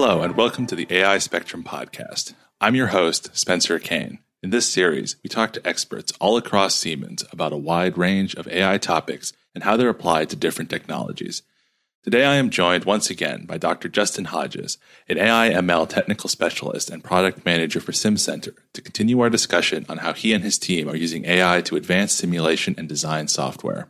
Hello, and welcome to the AI Spectrum podcast. I'm your host, Spencer Kane. In this series, we talk to experts all across Siemens about a wide range of AI topics and how they're applied to different technologies. Today, I am joined once again by Dr. Justin Hodges, an AI ML technical specialist and product manager for SimCenter, to continue our discussion on how he and his team are using AI to advance simulation and design software.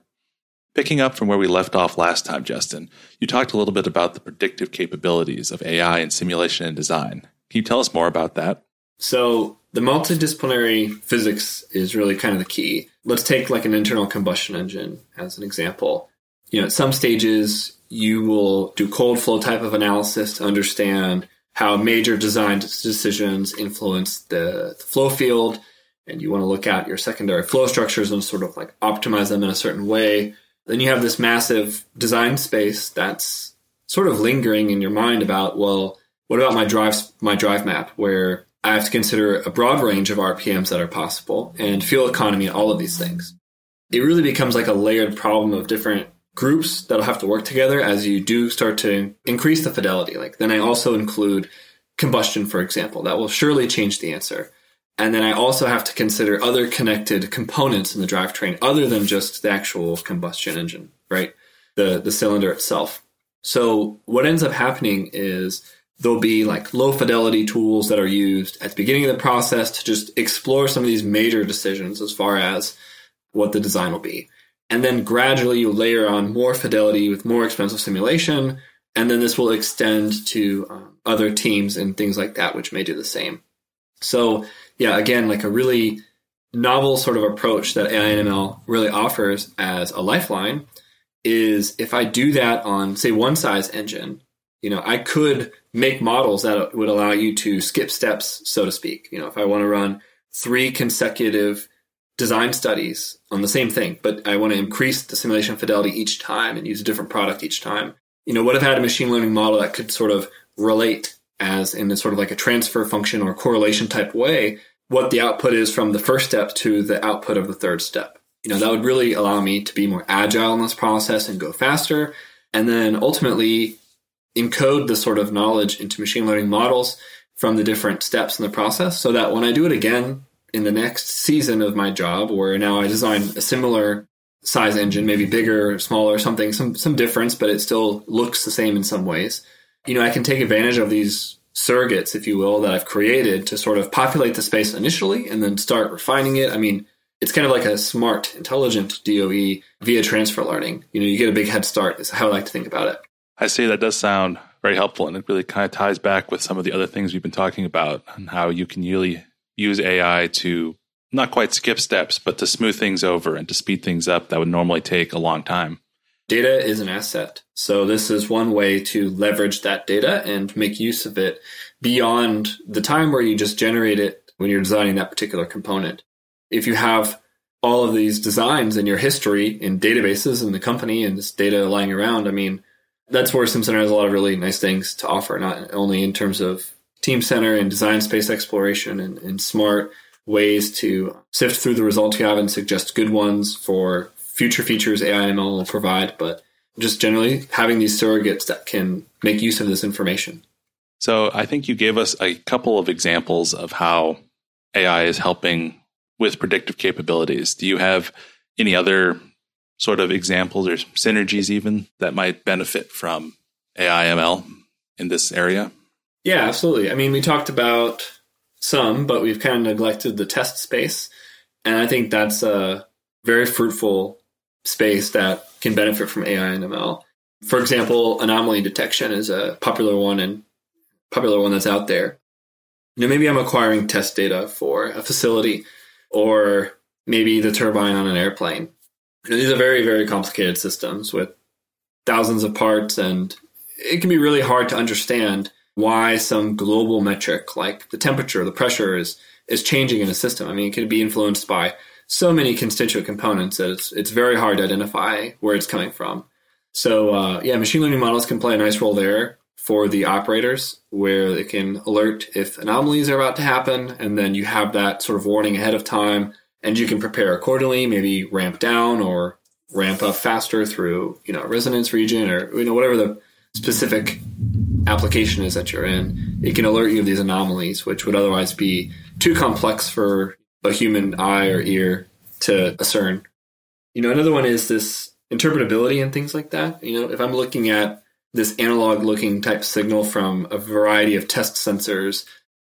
Picking up from where we left off last time, Justin, you talked a little bit about the predictive capabilities of AI in simulation and design. Can you tell us more about that? So, the multidisciplinary physics is really kind of the key. Let's take like an internal combustion engine as an example. You know, at some stages, you will do cold flow type of analysis to understand how major design decisions influence the, the flow field. And you want to look at your secondary flow structures and sort of like optimize them in a certain way. Then you have this massive design space that's sort of lingering in your mind about, well, what about my drive, my drive map where I have to consider a broad range of RPMs that are possible and fuel economy and all of these things. It really becomes like a layered problem of different groups that'll have to work together as you do start to increase the fidelity. Like then I also include combustion, for example. That will surely change the answer. And then I also have to consider other connected components in the drivetrain other than just the actual combustion engine, right? The the cylinder itself. So what ends up happening is there'll be like low fidelity tools that are used at the beginning of the process to just explore some of these major decisions as far as what the design will be. And then gradually you layer on more fidelity with more expensive simulation. And then this will extend to um, other teams and things like that, which may do the same. So, yeah, again, like a really novel sort of approach that AI really offers as a lifeline is if I do that on, say, one size engine, you know, I could make models that would allow you to skip steps, so to speak. You know, if I want to run three consecutive design studies on the same thing, but I want to increase the simulation fidelity each time and use a different product each time. You know, what if I had a machine learning model that could sort of relate as in a sort of like a transfer function or correlation type way, what the output is from the first step to the output of the third step. You know, that would really allow me to be more agile in this process and go faster. And then ultimately encode the sort of knowledge into machine learning models from the different steps in the process so that when I do it again in the next season of my job where now I design a similar size engine, maybe bigger, or smaller, or something, some some difference, but it still looks the same in some ways. You know, I can take advantage of these surrogates, if you will, that I've created to sort of populate the space initially and then start refining it. I mean, it's kind of like a smart, intelligent DOE via transfer learning. You know, you get a big head start is how I like to think about it. I see that does sound very helpful and it really kind of ties back with some of the other things we've been talking about and how you can really use AI to not quite skip steps, but to smooth things over and to speed things up that would normally take a long time. Data is an asset. So this is one way to leverage that data and make use of it beyond the time where you just generate it when you're designing that particular component. If you have all of these designs in your history in databases in the company and this data lying around, I mean, that's where SimCenter has a lot of really nice things to offer, not only in terms of Teamcenter and design space exploration and, and smart ways to sift through the results you have and suggest good ones for future features AI/ML will provide, but just generally having these surrogates that can make use of this information. So I think you gave us a couple of examples of how AI is helping with predictive capabilities. Do you have any other sort of examples or synergies even that might benefit from AI ML in this area? Yeah, absolutely. I mean, we talked about some, but we've kind of neglected the test space. And I think that's a very fruitful space that can benefit from AI and ML. For example, anomaly detection is a popular one and popular one that's out there. You know, maybe I'm acquiring test data for a facility or maybe the turbine on an airplane. You know, these are very, very complicated systems with thousands of parts and it can be really hard to understand why some global metric like the temperature, the pressure is is changing in a system. I mean, it can be influenced by so many constituent components that it's it's very hard to identify where it's coming from. So uh, yeah, machine learning models can play a nice role there for the operators, where they can alert if anomalies are about to happen, and then you have that sort of warning ahead of time, and you can prepare accordingly. Maybe ramp down or ramp up faster through you know resonance region or you know whatever the specific application is that you're in, it can alert you of these anomalies, which would otherwise be too complex for a human eye or ear to discern. You know, another one is this interpretability and things like that. You know, if I'm looking at this analog looking type signal from a variety of test sensors,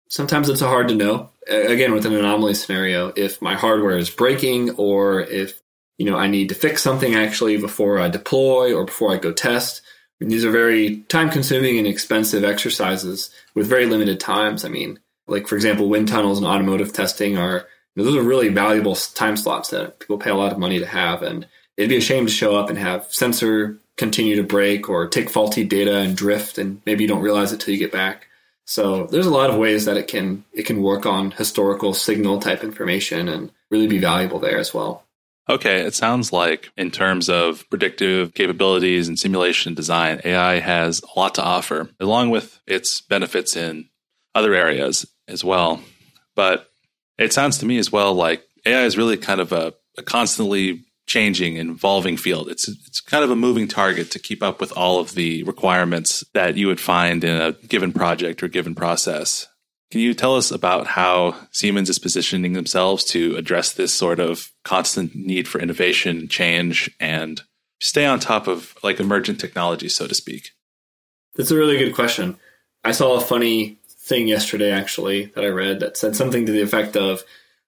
sometimes it's hard to know. Again, with an anomaly scenario, if my hardware is breaking or if you know I need to fix something actually before I deploy or before I go test. These are very time consuming and expensive exercises with very limited times. I mean, like for example, wind tunnels and automotive testing are those are really valuable time slots that people pay a lot of money to have, and it'd be a shame to show up and have sensor continue to break or take faulty data and drift, and maybe you don't realize it till you get back. So there's a lot of ways that it can it can work on historical signal type information and really be valuable there as well. Okay, it sounds like in terms of predictive capabilities and simulation design, AI has a lot to offer, along with its benefits in other areas as well. But it sounds to me as well like AI is really kind of a, a constantly changing and evolving field. It's it's kind of a moving target to keep up with all of the requirements that you would find in a given project or given process. Can you tell us about how Siemens is positioning themselves to address this sort of constant need for innovation, change, and stay on top of like emergent technology, so to speak? That's a really good question. I saw a funny thing yesterday actually that I read that said something to the effect of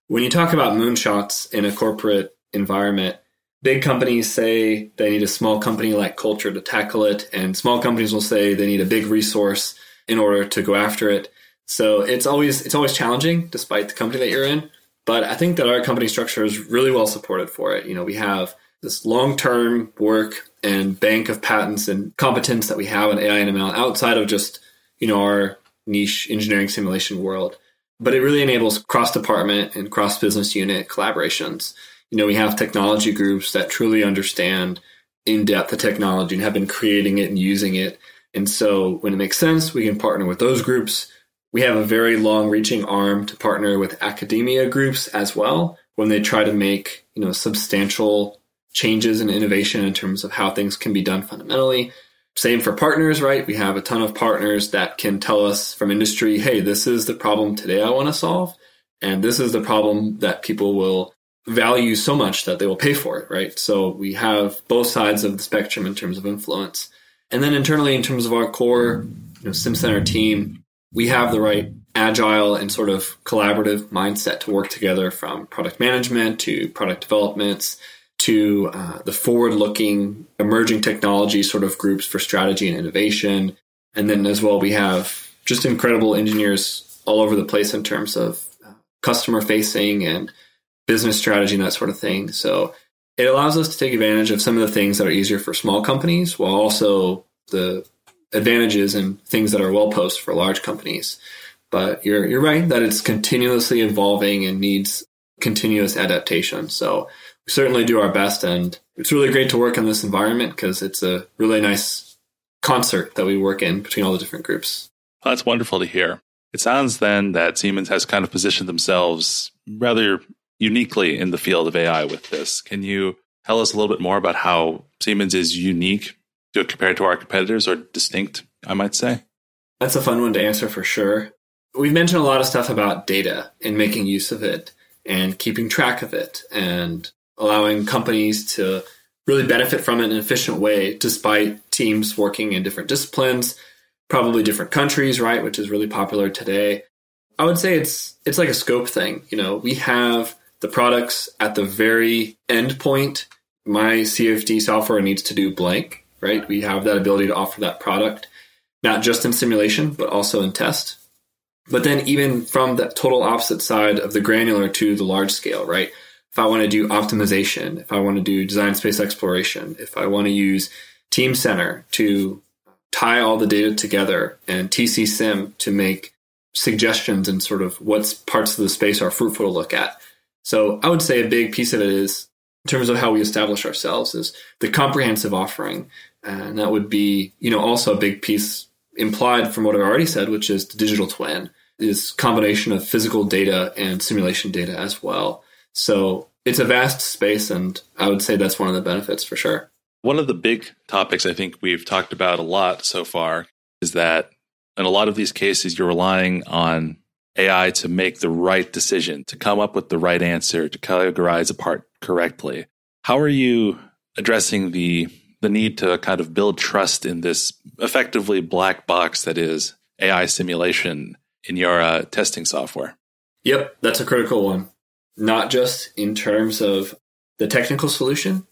when you talk about moonshots in a corporate environment, big companies say they need a small company like culture to tackle it, and small companies will say they need a big resource in order to go after it. So it's always it's always challenging, despite the company that you're in. But I think that our company structure is really well supported for it. You know, we have this long term work and bank of patents and competence that we have in AI and ML outside of just you know our niche engineering simulation world. But it really enables cross department and cross business unit collaborations. You know, we have technology groups that truly understand in depth the technology and have been creating it and using it. And so when it makes sense, we can partner with those groups we have a very long reaching arm to partner with academia groups as well when they try to make, you know, substantial changes and innovation in terms of how things can be done fundamentally. Same for partners, right? We have a ton of partners that can tell us from industry, hey, this is the problem today I want to solve. And this is the problem that people will value so much that they will pay for it, right? So we have both sides of the spectrum in terms of influence. And then internally, in terms of our core you know, team, we have the right agile and sort of collaborative mindset to work together from product management to product developments to uh, the forward looking emerging technology sort of groups for strategy and innovation. And then as well, we have just incredible engineers all over the place in terms of uh, customer facing and business strategy and that sort of thing. So it allows us to take advantage of some of the things that are easier for small companies while also the advantages and things that are well posed for large companies. But you're you're right that it's continuously evolving and needs continuous adaptation. So we certainly do our best, and it's really great to work in this environment because it's a really nice concert that we work in between all the different groups. Well, that's wonderful to hear. It sounds then that Siemens has kind of positioned themselves rather uniquely in the field of AI with this. Can you tell us a little bit more about how Siemens is unique compared to our competitors or distinct, I might say? That's a fun one to answer for sure. We've mentioned a lot of stuff about data and making use of it and keeping track of it and allowing companies to really benefit from it in an efficient way despite teams working in different disciplines, probably different countries, right, which is really popular today. I would say it's it's like a scope thing. You know, we have the products at the very end point. My CFD software needs to do blank right? We have that ability to offer that product, not just in simulation, but also in test. But then even from the total opposite side of the granular to the large scale, right? If I want to do optimization, if I want to do design space exploration, if I want to use Teamcenter to tie all the data together and TC Sim to make suggestions and sort of what parts of the space are fruitful to look at. So I would say a big piece of it is in terms of how we establish ourselves is the comprehensive offering. And that would be, you know, also a big piece implied from what I've already said, which is the digital twin is combination of physical data and simulation data as well. So it's a vast space, and I would say that's one of the benefits for sure. One of the big topics I think we've talked about a lot so far is that in a lot of these cases, you're relying on AI to make the right decision, to come up with the right answer, to categorize a part correctly. How are you addressing the the need to kind of build trust in this effectively black box that is AI simulation in your uh, testing software? Yep, that's a critical one. Not just in terms of the technical solution,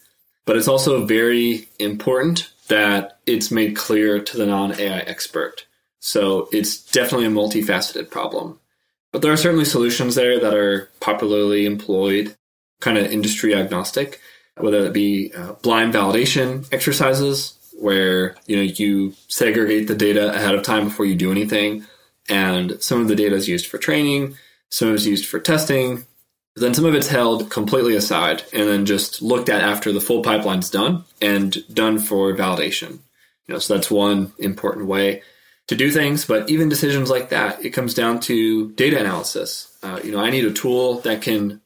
but it's also very important that it's made clear to the non AI expert. So it's definitely a multifaceted problem. But there are certainly solutions there that are popularly employed, kind of industry agnostic, whether it be uh, blind validation exercises where you know you segregate the data ahead of time before you do anything, and some of the data is used for training, some is used for testing, then some of it's held completely aside and then just looked at after the full pipeline's done and done for validation. You know, so that's one important way to do things. But even decisions like that, it comes down to data analysis. Uh, you know, I need a tool that can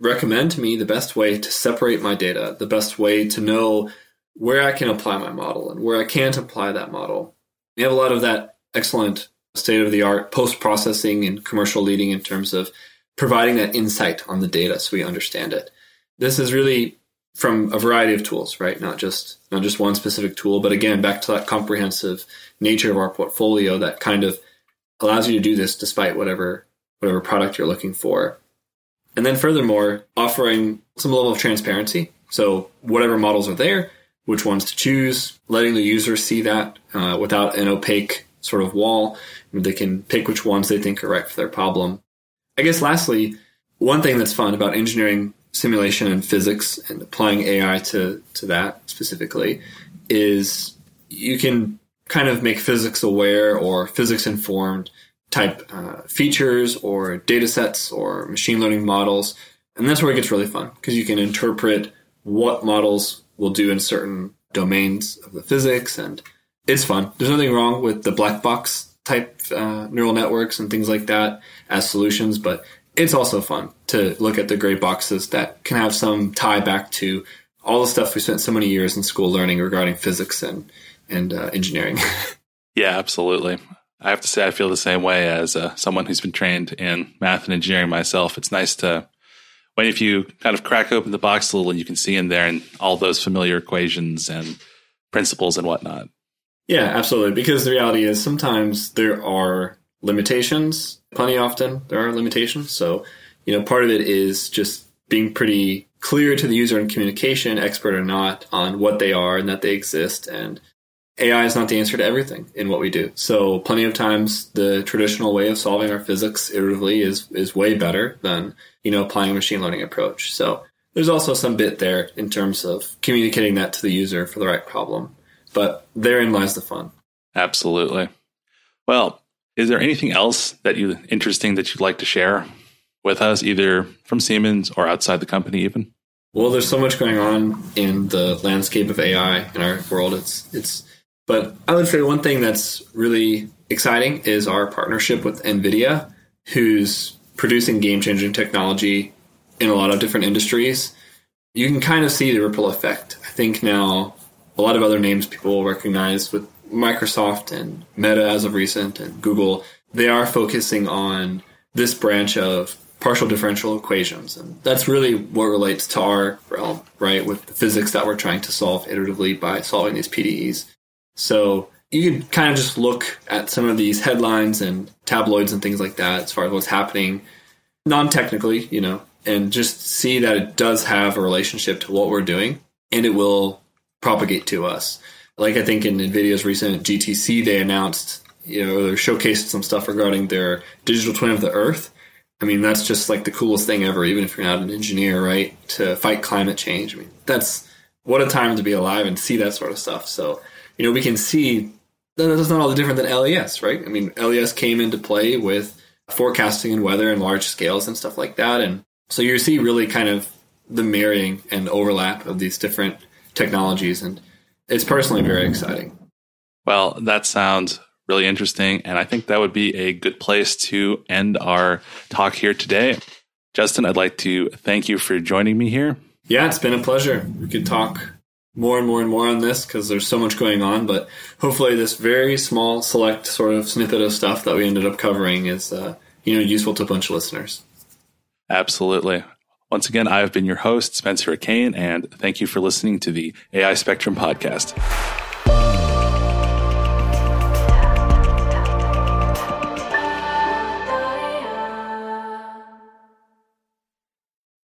recommend to me the best way to separate my data, the best way to know where I can apply my model and where I can't apply that model. We have a lot of that excellent state of the art post processing and commercial leading in terms of providing that insight on the data so we understand it. This is really from a variety of tools, right? Not just not just one specific tool, but again, back to that comprehensive nature of our portfolio that kind of allows you to do this despite whatever whatever product you're looking for. And then furthermore, offering some level of transparency. So whatever models are there, which ones to choose, letting the user see that uh, without an opaque sort of wall. They can pick which ones they think are right for their problem. I guess lastly, one thing that's fun about engineering simulation and physics and applying AI to, to that specifically is you can kind of make physics aware or physics informed type uh, features or data sets or machine learning models. And that's where it gets really fun because you can interpret what models will do in certain domains of the physics. And it's fun. There's nothing wrong with the black box type uh, neural networks and things like that as solutions, but it's also fun to look at the gray boxes that can have some tie back to all the stuff we spent so many years in school learning regarding physics and and uh, engineering. yeah, absolutely. I have to say, I feel the same way as uh, someone who's been trained in math and engineering myself. It's nice to when if you kind of crack open the box a little, and you can see in there and all those familiar equations and principles and whatnot. Yeah, absolutely. Because the reality is sometimes there are limitations. Plenty often there are limitations. So, you know, part of it is just being pretty clear to the user in communication, expert or not, on what they are and that they exist. And AI is not the answer to everything in what we do. So plenty of times the traditional way of solving our physics iteratively is is way better than, you know, applying a machine learning approach. So there's also some bit there in terms of communicating that to the user for the right problem. But therein lies the fun. Absolutely. Well, is there anything else that you interesting that you'd like to share with us, either from Siemens or outside the company, even? Well, there's so much going on in the landscape of AI in our world. It's it's, but I would say one thing that's really exciting is our partnership with NVIDIA, who's producing game changing technology in a lot of different industries. You can kind of see the ripple effect. I think now a lot of other names people will recognize with Microsoft and Meta as of recent and Google, they are focusing on this branch of partial differential equations. And that's really what relates to our realm, right? With the physics that we're trying to solve iteratively by solving these PDEs. So you can kind of just look at some of these headlines and tabloids and things like that as far as what's happening non technically, you know, and just see that it does have a relationship to what we're doing and it will propagate to us. Like I think in NVIDIA's recent GTC, they announced, you know, they showcased some stuff regarding their digital twin of the Earth. I mean, that's just like the coolest thing ever, even if you're not an engineer, right? To fight climate change. I mean, that's what a time to be alive and see that sort of stuff. So, you know, we can see that that's not all different than LES, right? I mean, LES came into play with forecasting and weather and large scales and stuff like that. And so you see really kind of the marrying and overlap of these different technologies, and it's personally very exciting. Well, that sounds really interesting, and I think that would be a good place to end our talk here today. Justin, I'd like to thank you for joining me here. Yeah, it's been a pleasure. We could talk more and more and more on this because there's so much going on. But hopefully, this very small, select sort of snippet of stuff that we ended up covering is uh, you know useful to a bunch of listeners. Absolutely. Once again, I have been your host, Spencer Kane, and thank you for listening to the AI Spectrum podcast.